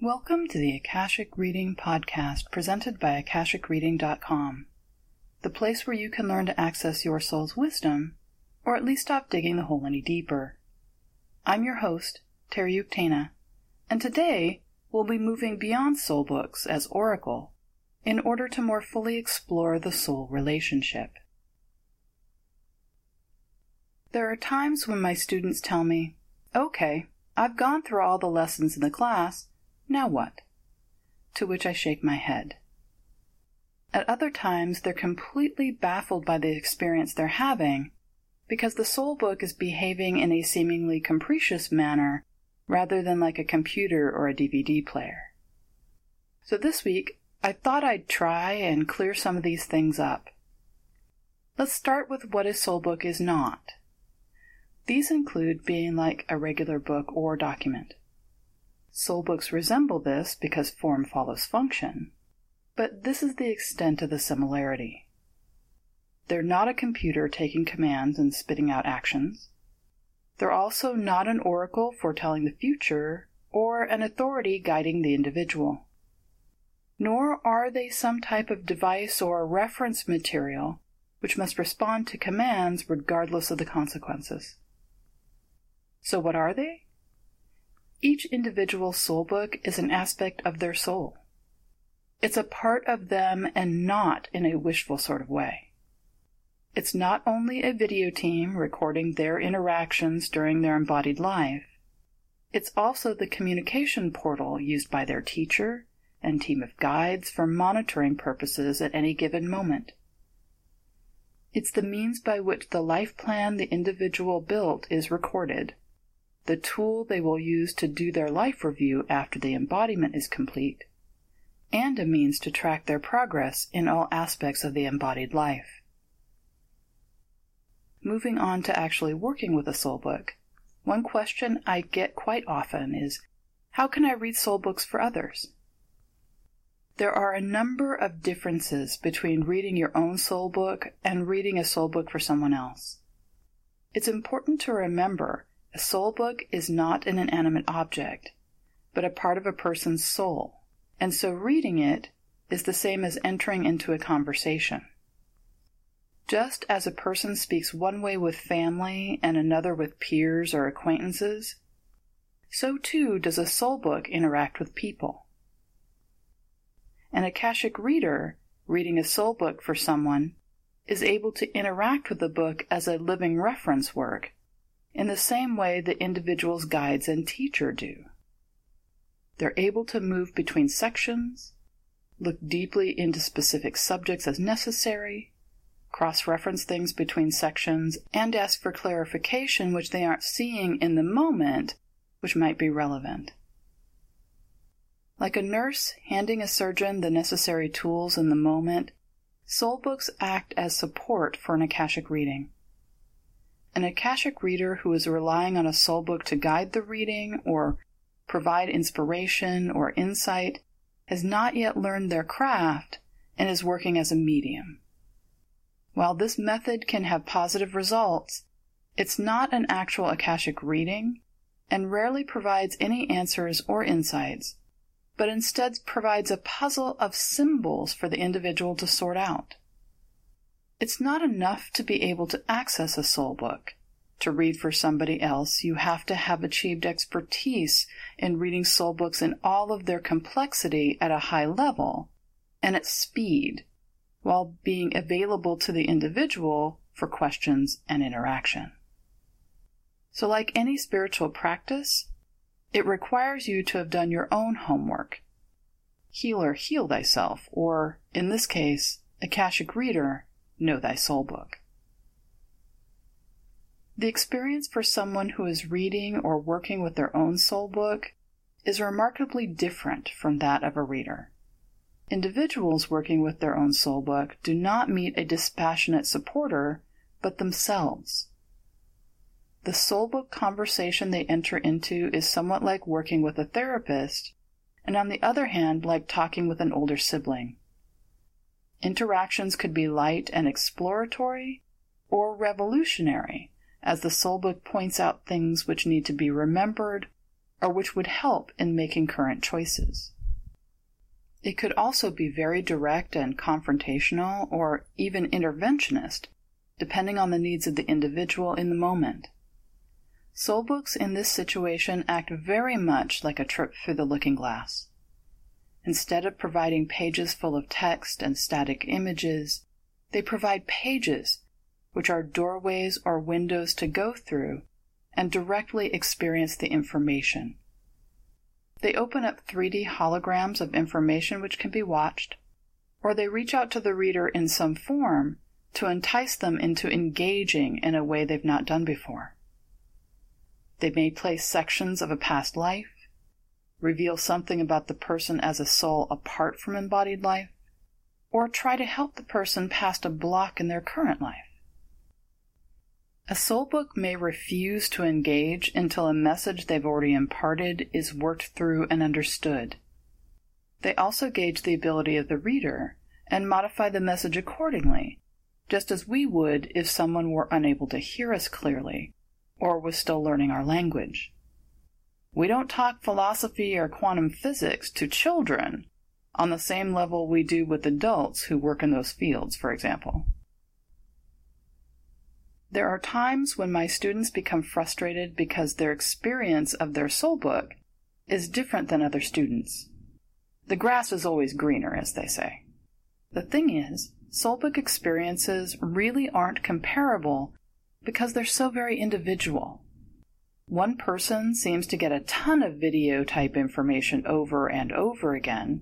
Welcome to the Akashic Reading Podcast presented by AkashicReading.com, the place where you can learn to access your soul's wisdom, or at least stop digging the hole any deeper. I'm your host, Terry Uktana, and today we'll be moving beyond soul books as oracle in order to more fully explore the soul relationship. There are times when my students tell me, okay, I've gone through all the lessons in the class, now what? To which I shake my head. At other times, they're completely baffled by the experience they're having because the soul book is behaving in a seemingly capricious manner rather than like a computer or a DVD player. So this week, I thought I'd try and clear some of these things up. Let's start with what a soul book is not. These include being like a regular book or document. Soul books resemble this because form follows function, but this is the extent of the similarity. They're not a computer taking commands and spitting out actions. They're also not an oracle foretelling the future or an authority guiding the individual. Nor are they some type of device or reference material which must respond to commands regardless of the consequences. So, what are they? Each individual soul book is an aspect of their soul. It's a part of them and not in a wishful sort of way. It's not only a video team recording their interactions during their embodied life, it's also the communication portal used by their teacher and team of guides for monitoring purposes at any given moment. It's the means by which the life plan the individual built is recorded the tool they will use to do their life review after the embodiment is complete, and a means to track their progress in all aspects of the embodied life. Moving on to actually working with a soul book, one question I get quite often is how can I read soul books for others? There are a number of differences between reading your own soul book and reading a soul book for someone else. It's important to remember a soul book is not an inanimate object, but a part of a person's soul, and so reading it is the same as entering into a conversation. Just as a person speaks one way with family and another with peers or acquaintances, so too does a soul book interact with people. An Akashic reader, reading a soul book for someone, is able to interact with the book as a living reference work in the same way that individuals' guides and teacher do. They're able to move between sections, look deeply into specific subjects as necessary, cross reference things between sections, and ask for clarification which they aren't seeing in the moment, which might be relevant. Like a nurse handing a surgeon the necessary tools in the moment, soul books act as support for an Akashic reading. An Akashic reader who is relying on a soul book to guide the reading or provide inspiration or insight has not yet learned their craft and is working as a medium. While this method can have positive results, it's not an actual Akashic reading and rarely provides any answers or insights, but instead provides a puzzle of symbols for the individual to sort out. It's not enough to be able to access a soul book. To read for somebody else, you have to have achieved expertise in reading soul books in all of their complexity at a high level and at speed, while being available to the individual for questions and interaction. So, like any spiritual practice, it requires you to have done your own homework. Healer, heal thyself, or, in this case, Akashic Reader, Know Thy Soul book. The experience for someone who is reading or working with their own soul book is remarkably different from that of a reader. Individuals working with their own soul book do not meet a dispassionate supporter, but themselves. The soul book conversation they enter into is somewhat like working with a therapist, and on the other hand, like talking with an older sibling. Interactions could be light and exploratory or revolutionary, as the soul book points out things which need to be remembered or which would help in making current choices. It could also be very direct and confrontational or even interventionist, depending on the needs of the individual in the moment. Soul books in this situation act very much like a trip through the looking glass. Instead of providing pages full of text and static images, they provide pages, which are doorways or windows to go through and directly experience the information. They open up 3D holograms of information which can be watched, or they reach out to the reader in some form to entice them into engaging in a way they've not done before. They may place sections of a past life, reveal something about the person as a soul apart from embodied life, or try to help the person past a block in their current life. A soul book may refuse to engage until a message they've already imparted is worked through and understood. They also gauge the ability of the reader and modify the message accordingly, just as we would if someone were unable to hear us clearly or was still learning our language. We don't talk philosophy or quantum physics to children on the same level we do with adults who work in those fields, for example. There are times when my students become frustrated because their experience of their soul book is different than other students. The grass is always greener, as they say. The thing is, soul book experiences really aren't comparable because they're so very individual. One person seems to get a ton of video type information over and over again,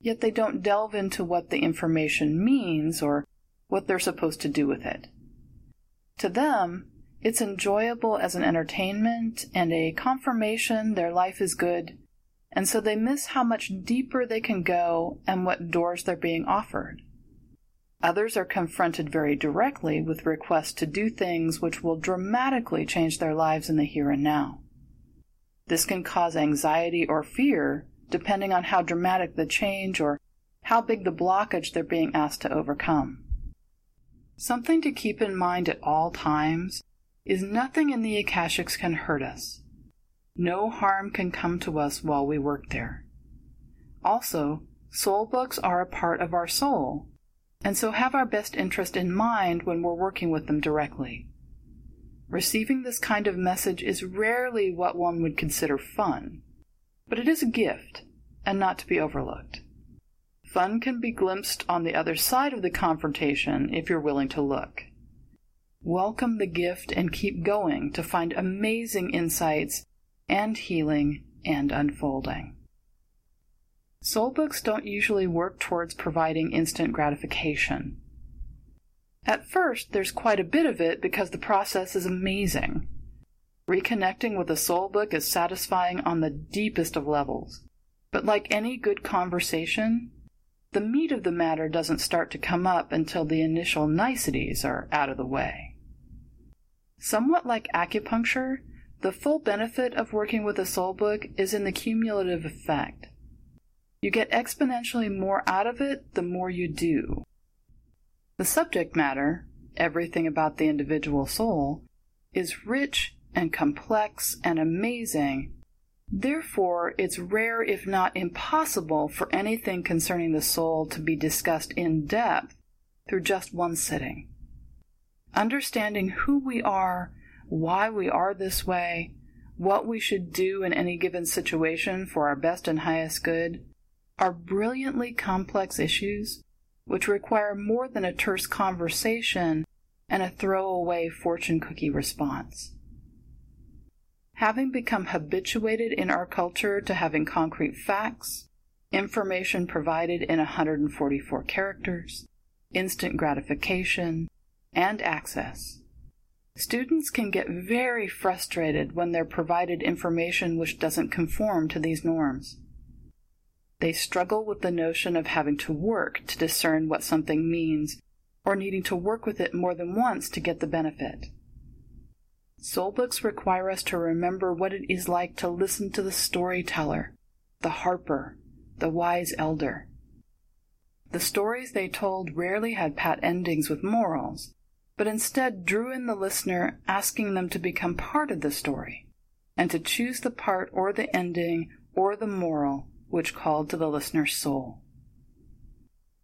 yet they don't delve into what the information means or what they're supposed to do with it. To them, it's enjoyable as an entertainment and a confirmation their life is good, and so they miss how much deeper they can go and what doors they're being offered. Others are confronted very directly with requests to do things which will dramatically change their lives in the here and now. This can cause anxiety or fear depending on how dramatic the change or how big the blockage they're being asked to overcome. Something to keep in mind at all times is nothing in the Akashics can hurt us. No harm can come to us while we work there. Also, soul books are a part of our soul, and so have our best interest in mind when we're working with them directly. Receiving this kind of message is rarely what one would consider fun, but it is a gift and not to be overlooked. Fun can be glimpsed on the other side of the confrontation if you're willing to look. Welcome the gift and keep going to find amazing insights and healing and unfolding. Soul books don't usually work towards providing instant gratification. At first, there's quite a bit of it because the process is amazing. Reconnecting with a soul book is satisfying on the deepest of levels. But like any good conversation, the meat of the matter doesn't start to come up until the initial niceties are out of the way. Somewhat like acupuncture, the full benefit of working with a soul book is in the cumulative effect. You get exponentially more out of it the more you do. The subject matter, everything about the individual soul, is rich and complex and amazing Therefore, it's rare, if not impossible, for anything concerning the soul to be discussed in depth through just one sitting. Understanding who we are, why we are this way, what we should do in any given situation for our best and highest good, are brilliantly complex issues which require more than a terse conversation and a throwaway fortune cookie response. Having become habituated in our culture to having concrete facts, information provided in 144 characters, instant gratification, and access, students can get very frustrated when they're provided information which doesn't conform to these norms. They struggle with the notion of having to work to discern what something means or needing to work with it more than once to get the benefit. Soul books require us to remember what it is like to listen to the storyteller, the harper, the wise elder. The stories they told rarely had pat endings with morals, but instead drew in the listener, asking them to become part of the story, and to choose the part or the ending or the moral which called to the listener's soul.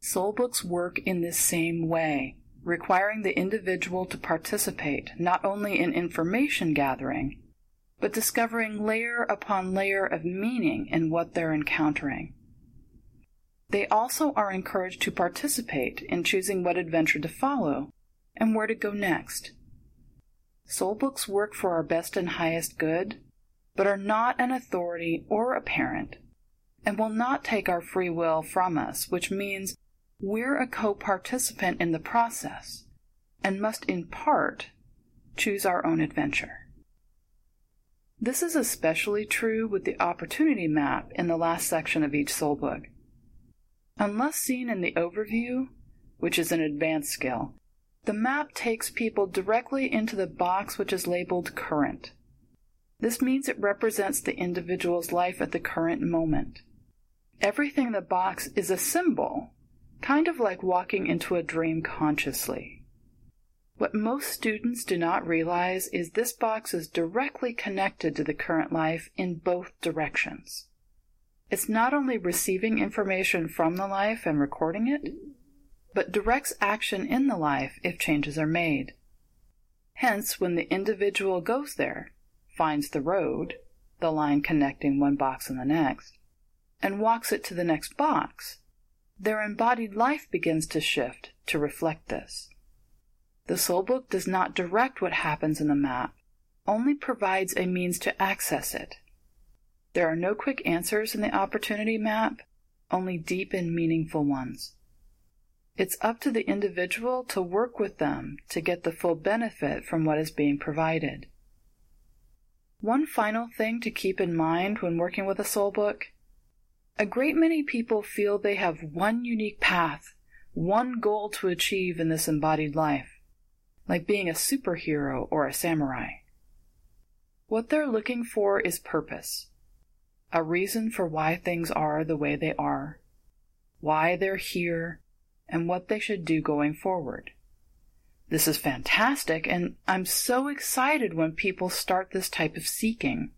Soul books work in this same way, requiring the individual to participate not only in information gathering, but discovering layer upon layer of meaning in what they're encountering. They also are encouraged to participate in choosing what adventure to follow and where to go next. Soul books work for our best and highest good, but are not an authority or a parent, and will not take our free will from us, which means we're a co participant in the process and must, in part, choose our own adventure. This is especially true with the opportunity map in the last section of each soul book. Unless seen in the overview, which is an advanced skill, the map takes people directly into the box which is labeled current. This means it represents the individual's life at the current moment. Everything in the box is a symbol kind of like walking into a dream consciously. What most students do not realize is this box is directly connected to the current life in both directions. It's not only receiving information from the life and recording it, but directs action in the life if changes are made. Hence, when the individual goes there, finds the road, the line connecting one box and the next, and walks it to the next box, their embodied life begins to shift to reflect this. The soul book does not direct what happens in the map, only provides a means to access it. There are no quick answers in the opportunity map, only deep and meaningful ones. It's up to the individual to work with them to get the full benefit from what is being provided. One final thing to keep in mind when working with a soul book a great many people feel they have one unique path, one goal to achieve in this embodied life, like being a superhero or a samurai. What they're looking for is purpose, a reason for why things are the way they are, why they're here, and what they should do going forward. This is fantastic, and I'm so excited when people start this type of seeking.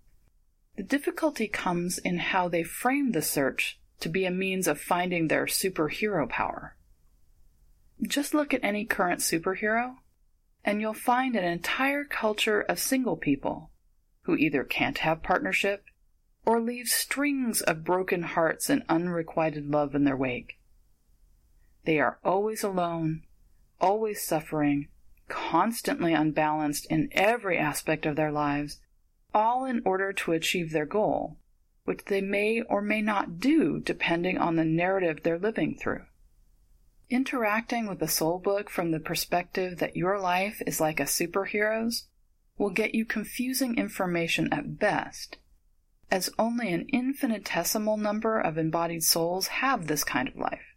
The difficulty comes in how they frame the search to be a means of finding their superhero power. Just look at any current superhero, and you'll find an entire culture of single people who either can't have partnership or leave strings of broken hearts and unrequited love in their wake. They are always alone, always suffering, constantly unbalanced in every aspect of their lives, all in order to achieve their goal, which they may or may not do depending on the narrative they're living through. Interacting with the soul book from the perspective that your life is like a superhero's will get you confusing information at best, as only an infinitesimal number of embodied souls have this kind of life.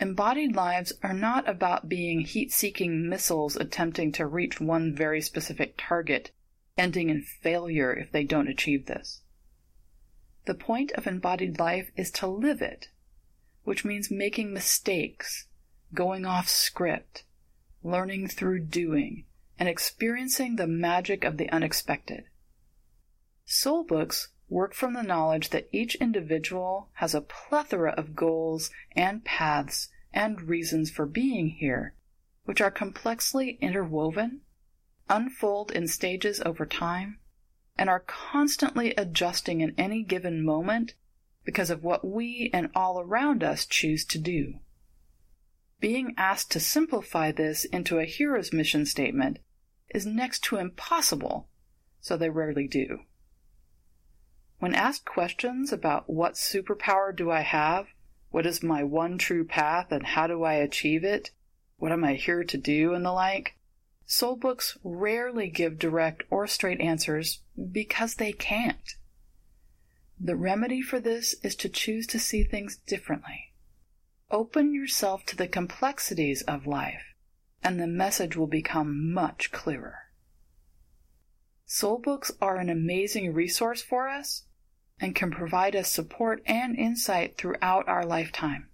Embodied lives are not about being heat seeking missiles attempting to reach one very specific target ending in failure if they don't achieve this. The point of embodied life is to live it, which means making mistakes, going off script, learning through doing, and experiencing the magic of the unexpected. Soul books work from the knowledge that each individual has a plethora of goals and paths and reasons for being here, which are complexly interwoven unfold in stages over time, and are constantly adjusting in any given moment because of what we and all around us choose to do. Being asked to simplify this into a hero's mission statement is next to impossible, so they rarely do. When asked questions about what superpower do I have, what is my one true path, and how do I achieve it, what am I here to do, and the like, Soul books rarely give direct or straight answers because they can't. The remedy for this is to choose to see things differently. Open yourself to the complexities of life, and the message will become much clearer. Soul books are an amazing resource for us and can provide us support and insight throughout our lifetime.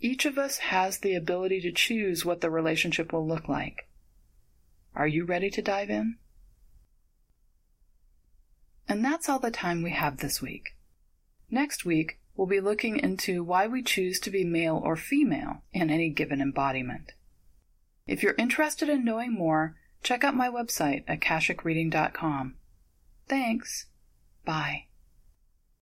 Each of us has the ability to choose what the relationship will look like. Are you ready to dive in? And that's all the time we have this week. Next week, we'll be looking into why we choose to be male or female in any given embodiment. If you're interested in knowing more, check out my website, akashicreading.com. Thanks. Bye.